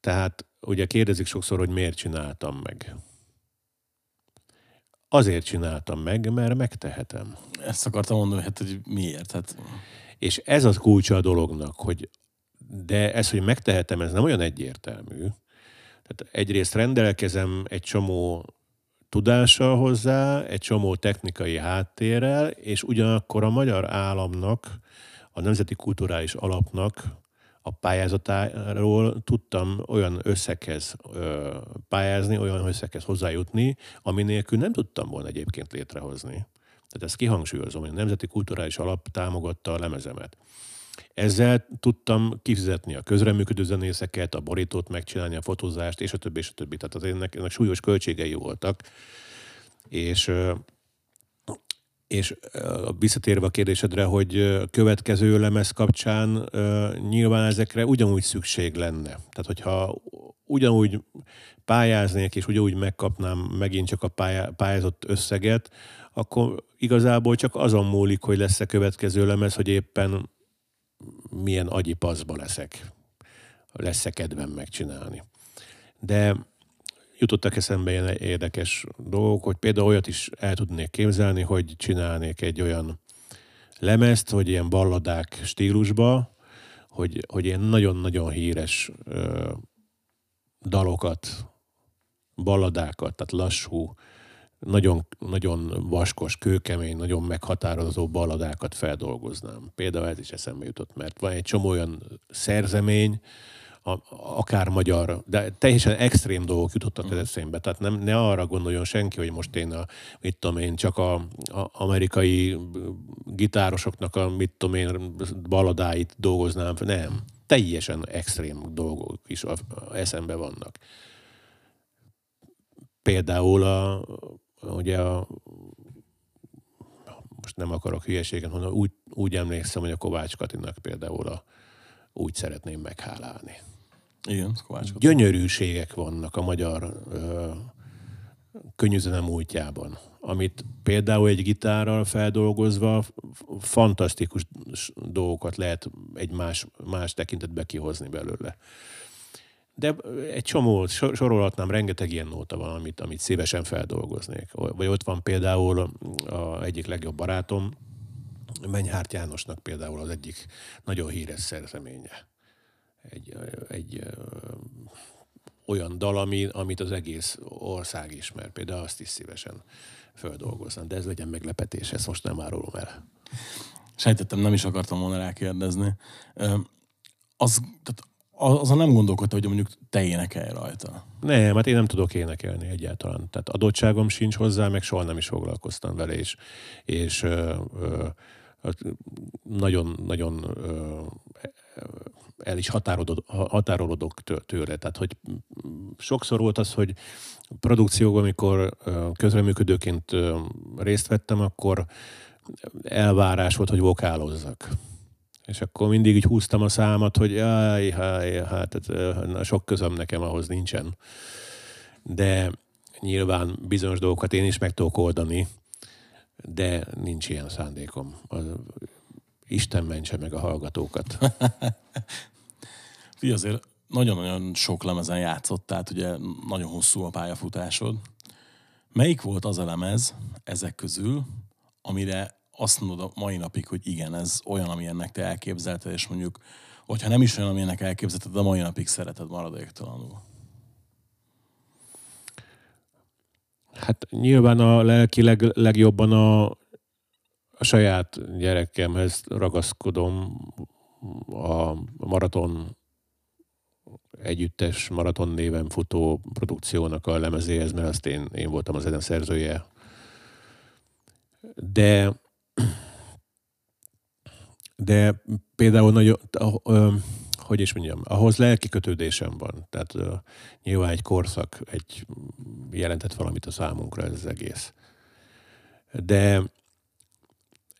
Tehát ugye kérdezik sokszor, hogy miért csináltam meg. Azért csináltam meg, mert megtehetem. Ezt akartam mondani, hát, hogy miért. Hát... És ez az kulcsa a dolognak, hogy de ez, hogy megtehetem, ez nem olyan egyértelmű. Tehát egyrészt rendelkezem egy csomó tudással hozzá, egy csomó technikai háttérrel, és ugyanakkor a magyar államnak a Nemzeti Kulturális Alapnak a pályázatáról tudtam olyan összeghez pályázni, olyan összeghez hozzájutni, ami nélkül nem tudtam volna egyébként létrehozni. Tehát ezt kihangsúlyozom, hogy a Nemzeti Kulturális Alap támogatta a lemezemet. Ezzel tudtam kifizetni a közreműködő zenészeket, a borítót megcsinálni, a fotózást, és a többi, és a többi. Tehát az ennek, ennek súlyos költségei voltak. És és visszatérve a kérdésedre, hogy következő lemez kapcsán nyilván ezekre ugyanúgy szükség lenne. Tehát, hogyha ugyanúgy pályáznék, és ugyanúgy megkapnám megint csak a pályázott összeget, akkor igazából csak azon múlik, hogy lesz-e következő lemez, hogy éppen milyen agyi paszba leszek. Lesz-e kedvem megcsinálni. De jutottak eszembe ilyen érdekes dolgok, hogy például olyat is el tudnék képzelni, hogy csinálnék egy olyan lemezt, hogy ilyen balladák stílusba, hogy, hogy ilyen nagyon-nagyon híres ö, dalokat, balladákat, tehát lassú, nagyon, nagyon vaskos, kőkemény, nagyon meghatározó balladákat feldolgoznám. Például ez is eszembe jutott, mert van egy csomó olyan szerzemény, a, akár magyar, de teljesen extrém dolgok jutottak az eszémbe. Tehát nem, ne arra gondoljon senki, hogy most én, a, mit tudom én, csak a, a amerikai gitárosoknak a, mit tudom én, baladáit dolgoznám. Nem. Teljesen extrém dolgok is a, a eszembe vannak. Például a, ugye a most nem akarok hülyeséget mondani, úgy, úgy emlékszem, hogy a Kovács Katinak például a, úgy szeretném meghálálni. Igen, Kovács Kati. Gyönyörűségek vannak a magyar ö, könnyűzenem útjában, amit például egy gitárral feldolgozva fantasztikus dolgokat lehet egy más, más tekintetbe kihozni belőle. De egy csomó, sorolhatnám, rengeteg ilyen nóta van, amit, amit szívesen feldolgoznék. Vagy ott van például a egyik legjobb barátom, Menyhárt Jánosnak például az egyik nagyon híres szerzeménye. Egy, egy olyan dal, ami, amit az egész ország ismer. Például azt is szívesen földolgoznám. De ez legyen meglepetés, ezt most nem árulom el. Sejtettem, nem is akartam volna rákérdezni. Az, tehát azon nem gondolkodta, hogy mondjuk te énekelj rajta. Nem, hát én nem tudok énekelni egyáltalán. Tehát adottságom sincs hozzá, meg soha nem is foglalkoztam vele, és, és ö, el is határolodok, tőle. Tehát, hogy sokszor volt az, hogy produkcióban, amikor közreműködőként részt vettem, akkor elvárás volt, hogy vokálozzak. És akkor mindig így húztam a számat, hogy jaj, jaj, hát na, sok közöm nekem ahhoz nincsen. De nyilván bizonyos dolgokat én is meg tudok oldani, de nincs ilyen szándékom. Isten mentse meg a hallgatókat. Fi, azért nagyon-nagyon sok lemezen játszott, tehát ugye nagyon hosszú a pályafutásod. Melyik volt az a lemez ezek közül, amire azt mondod a mai napig, hogy igen, ez olyan, amilyennek te elképzelted, és mondjuk, hogyha nem is olyan, amilyennek elképzelted, de a mai napig szereted maradéktalanul. Hát nyilván a lelki leg, legjobban a, a saját gyerekemhez ragaszkodom a maraton együttes maraton néven futó produkciónak a lemezéhez, mert azt én, én voltam az szerzője. De de például nagyon, hogy is mondjam, ahhoz lelki kötődésem van. Tehát nyilván egy korszak egy jelentett valamit a számunkra ez az egész. De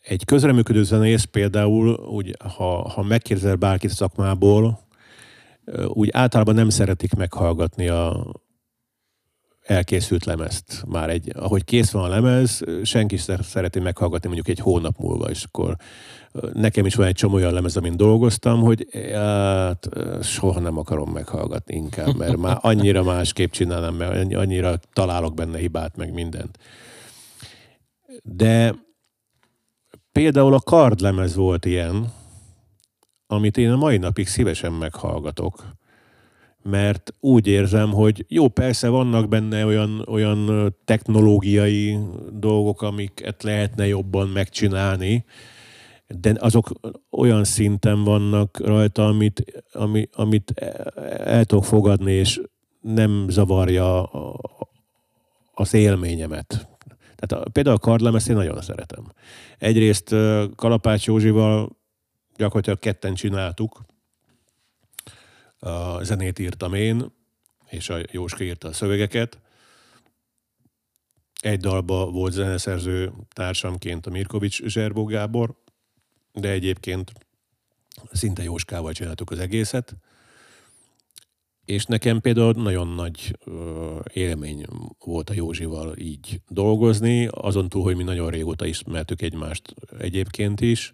egy közreműködő zenész például, úgy, ha, ha megkérdezel bárkit szakmából, úgy általában nem szeretik meghallgatni a, elkészült lemezt. Már egy, ahogy kész van a lemez, senki szereti meghallgatni mondjuk egy hónap múlva, és akkor nekem is van egy csomó olyan lemez, amin dolgoztam, hogy hát, soha nem akarom meghallgatni inkább, mert már annyira másképp csinálom, mert annyira találok benne hibát, meg mindent. De például a kardlemez volt ilyen, amit én a mai napig szívesen meghallgatok mert úgy érzem, hogy jó, persze vannak benne olyan, olyan technológiai dolgok, amiket lehetne jobban megcsinálni, de azok olyan szinten vannak rajta, amit, ami, amit el tudok fogadni, és nem zavarja az élményemet. Tehát a, például a kardlemezt én nagyon szeretem. Egyrészt Kalapács Józsival gyakorlatilag ketten csináltuk, a zenét írtam én, és a Jóska írta a szövegeket. Egy dalba volt zeneszerző társamként a Mirkovics Zserbó Gábor, de egyébként szinte Jóskával csináltuk az egészet. És nekem például nagyon nagy élmény volt a Józsival így dolgozni, azon túl, hogy mi nagyon régóta ismertük egymást egyébként is.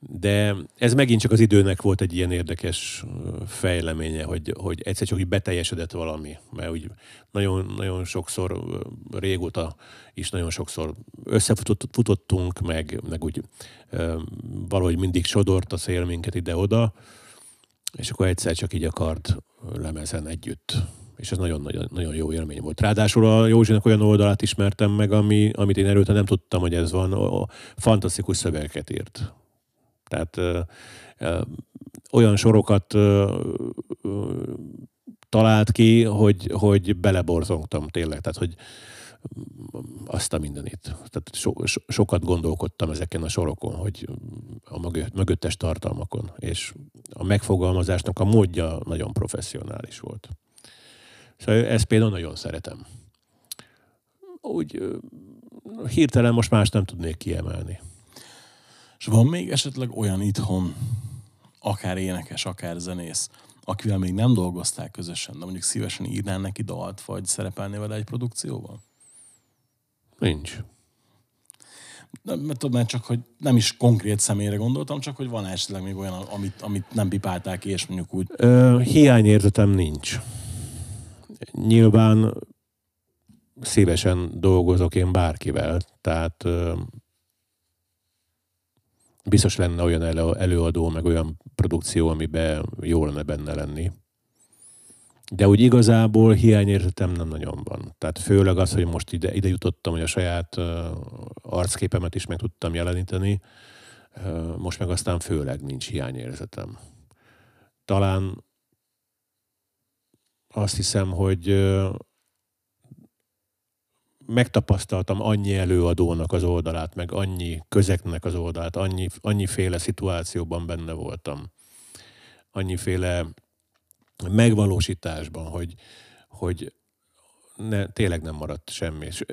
De ez megint csak az időnek volt egy ilyen érdekes fejleménye, hogy, hogy egyszer csak úgy beteljesedett valami, mert úgy nagyon, nagyon sokszor, régóta is nagyon sokszor összefutottunk, meg, meg úgy valahogy mindig sodort a szél minket ide-oda, és akkor egyszer csak így akart lemezen együtt. És ez nagyon-nagyon nagyon jó élmény volt. Ráadásul a Józsinak olyan oldalát ismertem meg, ami, amit én előtte nem tudtam, hogy ez van. A fantasztikus szövegeket írt tehát olyan sorokat ö, ö, talált ki, hogy, hogy beleborzongtam tényleg. Tehát, hogy azt a mindenit. Tehát so, so, sokat gondolkodtam ezeken a sorokon, hogy a mögöttes tartalmakon, és a megfogalmazásnak a módja nagyon professzionális volt. Szóval ezt például nagyon szeretem. Úgy hirtelen most más nem tudnék kiemelni. És van még esetleg olyan itthon, akár énekes, akár zenész, akivel még nem dolgoztál közösen, de mondjuk szívesen írnál neki dalt, vagy szerepelnél vele egy produkcióban? Nincs. Nem, tudom, csak, hogy nem is konkrét személyre gondoltam, csak hogy van esetleg még olyan, amit, amit nem pipálták ki, és mondjuk úgy... Ö, hiányérzetem nincs. Nyilván szívesen dolgozok én bárkivel, tehát ö, biztos lenne olyan előadó, meg olyan produkció, amiben jó lenne benne lenni. De úgy igazából hiányérzetem nem nagyon van. Tehát főleg az, hogy most ide, ide jutottam, hogy a saját uh, arcképemet is meg tudtam jeleníteni, most meg aztán főleg nincs hiányérzetem. Talán azt hiszem, hogy megtapasztaltam annyi előadónak az oldalát, meg annyi közeknek az oldalát, annyi, annyiféle szituációban benne voltam, annyiféle megvalósításban, hogy, hogy ne, tényleg nem maradt semmi. És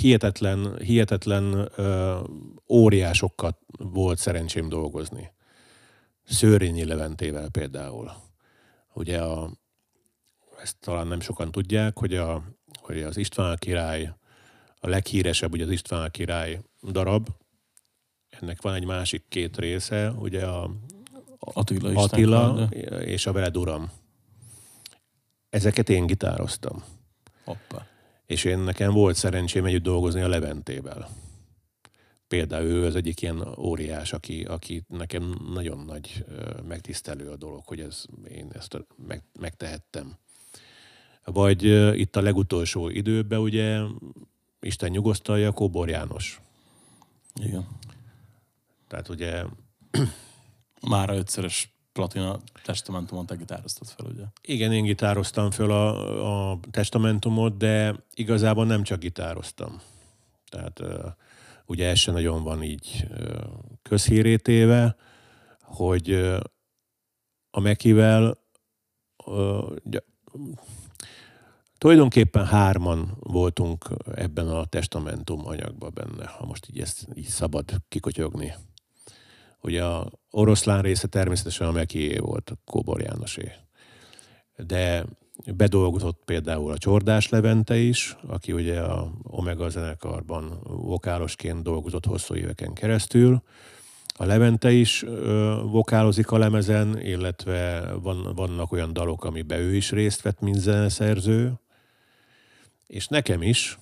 hihetetlen, hihetetlen ö, óriásokat volt szerencsém dolgozni. Szőrényi Leventével például. Ugye a, ezt talán nem sokan tudják, hogy, a, hogy az István király, a leghíresebb ugye az István király darab, ennek van egy másik két része, ugye a Attila, Attila és a Veled Uram ezeket én gitároztam. Hoppa. És én nekem volt szerencsém együtt dolgozni a Leventével. Például ő az egyik ilyen óriás, aki, aki nekem nagyon nagy megtisztelő a dolog, hogy ez, én ezt meg, megtehettem. Vagy itt a legutolsó időben ugye Isten nyugosztalja, Kóbor János. Igen. Tehát ugye... Már ötszörös platina testamentumot te gitároztad fel, ugye? Igen, én gitároztam fel a, a testamentumot, de igazából nem csak gitároztam. Tehát ugye ez se nagyon van így közhírétéve, hogy a Mekivel tulajdonképpen hárman voltunk ebben a testamentum anyagban benne, ha most így ezt így szabad kikotyogni. Ugye a oroszlán része természetesen a Mekié volt, a Kóbor Jánosé. De bedolgozott például a Csordás Levente is, aki ugye a Omega zenekarban vokálosként dolgozott hosszú éveken keresztül. A Levente is ö, vokálozik a lemezen, illetve van, vannak olyan dalok, amiben ő is részt vett, mint zeneszerző. És nekem is,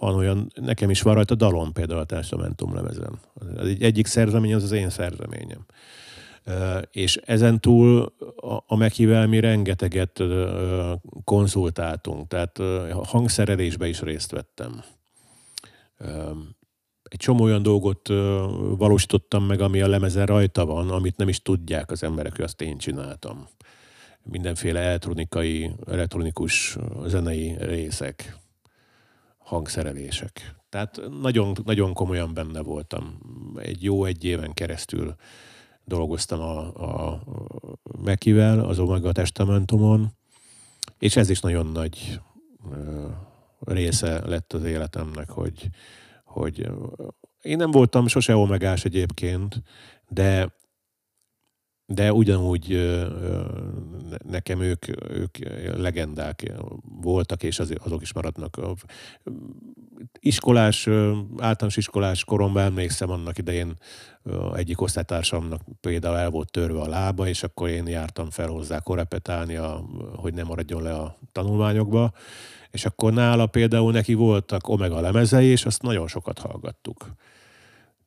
van olyan, nekem is van rajta dalom például a Testamentum lemezen. Az egy, egyik szerzemény az az én szerzeményem. És ezen túl a Mekivel mi rengeteget konzultáltunk, tehát hangszerelésbe is részt vettem. Egy csomó olyan dolgot valósítottam meg, ami a lemezen rajta van, amit nem is tudják az emberek, hogy azt én csináltam. Mindenféle elektronikai, elektronikus zenei részek hangszerelések. Tehát nagyon, nagyon komolyan benne voltam. Egy jó egy éven keresztül dolgoztam a, a Mekivel, az Omega Testamentumon, és ez is nagyon nagy része lett az életemnek, hogy, hogy én nem voltam sose omegás egyébként, de de ugyanúgy nekem ők, ők legendák voltak, és azok is maradnak. Iskolás, általános iskolás koromban emlékszem annak idején egyik osztálytársamnak például el volt törve a lába, és akkor én jártam fel hozzá korepetálni, a, hogy nem maradjon le a tanulmányokba, és akkor nála például neki voltak Omega lemezei, és azt nagyon sokat hallgattuk.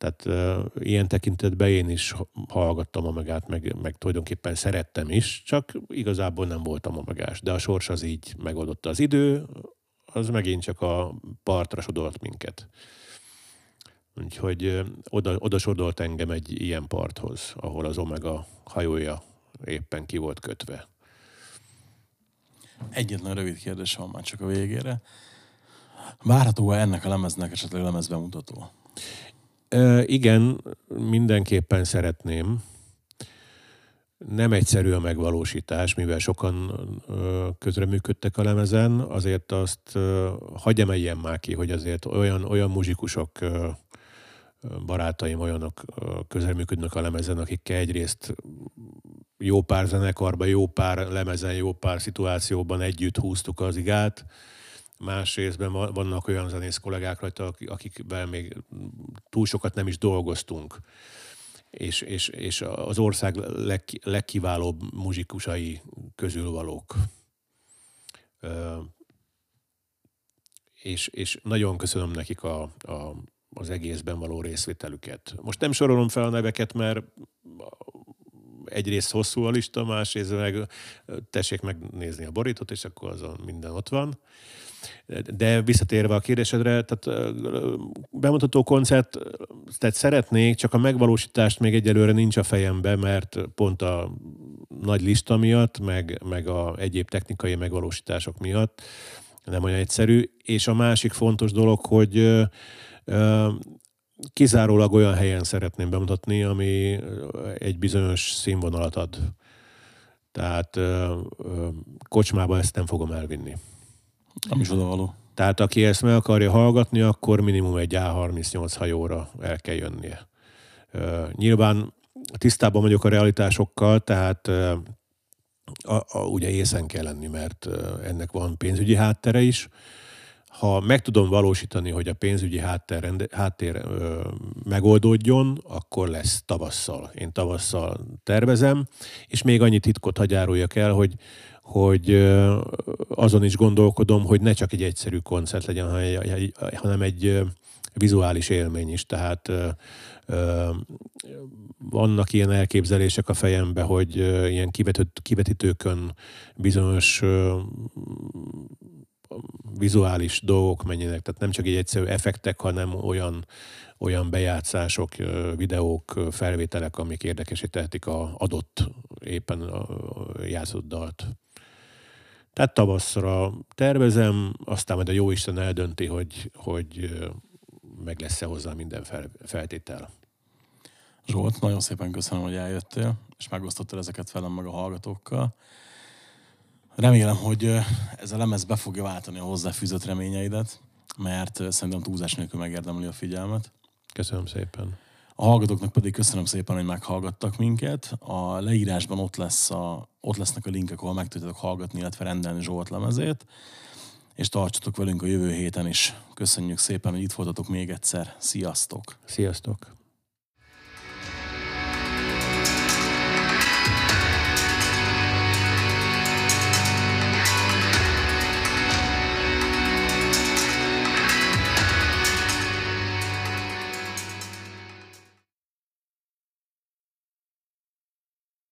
Tehát uh, ilyen tekintetben én is hallgattam Omegát, meg, meg tulajdonképpen szerettem is, csak igazából nem voltam Omegás. De a sors az így megoldotta az idő, az megint csak a partra sodolt minket. Úgyhogy uh, oda, oda sodolt engem egy ilyen parthoz, ahol az Omega hajója éppen ki volt kötve. Egyetlen rövid kérdés van már csak a végére. Várható-e ennek a lemeznek esetleg lemezbemutató? Igen, mindenképpen szeretném. Nem egyszerű a megvalósítás, mivel sokan közreműködtek a lemezen, azért azt hagyj emeljen már ki, hogy azért olyan, olyan muzsikusok barátaim olyanok közreműködnek a lemezen, akikkel egyrészt jó pár zenekarban, jó pár lemezen, jó pár szituációban együtt húztuk az igát. Másrésztben vannak olyan zenész kollégák rajta, akikben még túl sokat nem is dolgoztunk. És, és, és az ország leg, legkiválóbb muzsikusai közül valók. és, és nagyon köszönöm nekik a, a, az egészben való részvételüket. Most nem sorolom fel a neveket, mert egyrészt hosszú a lista, másrészt meg tessék megnézni a borítót, és akkor azon minden ott van. De visszatérve a kérdésedre, tehát bemutató koncert, tehát szeretnék, csak a megvalósítást még egyelőre nincs a fejembe, mert pont a nagy lista miatt, meg, meg a egyéb technikai megvalósítások miatt nem olyan egyszerű. És a másik fontos dolog, hogy kizárólag olyan helyen szeretném bemutatni, ami egy bizonyos színvonalat ad. Tehát kocsmában ezt nem fogom elvinni. Nem is odavaló. Tehát aki ezt meg akarja hallgatni, akkor minimum egy A38 hajóra el kell jönnie. Nyilván tisztában vagyok a realitásokkal, tehát a, a, ugye észen kell lenni, mert ennek van pénzügyi háttere is, ha meg tudom valósítani, hogy a pénzügyi háttér, háttér ö, megoldódjon, akkor lesz tavasszal. Én tavasszal tervezem, és még annyi titkot hagyáruljak el, hogy, hogy azon is gondolkodom, hogy ne csak egy egyszerű koncert legyen, hanem egy vizuális élmény is. Tehát vannak ilyen elképzelések a fejembe, hogy ilyen kivetítőkön bizonyos vizuális dolgok menjenek, tehát nem csak egy egyszerű effektek, hanem olyan, olyan bejátszások, videók, felvételek, amik érdekesítehetik a adott éppen játszott dalt. Tehát tavaszra tervezem, aztán majd a Jóisten eldönti, hogy, hogy meg lesz-e hozzá minden feltétel. Zsolt, nagyon szépen köszönöm, hogy eljöttél, és megosztottad ezeket velem meg a hallgatókkal. Remélem, hogy ez a lemez be fogja váltani a hozzáfűzött reményeidet, mert szerintem túlzás nélkül megérdemli a figyelmet. Köszönöm szépen. A hallgatóknak pedig köszönöm szépen, hogy meghallgattak minket. A leírásban ott, lesz a, ott lesznek a linkek, ahol meg tudjátok hallgatni, illetve rendelni Zsolt lemezét. És tartsatok velünk a jövő héten is. Köszönjük szépen, hogy itt voltatok még egyszer. Sziasztok! Sziasztok!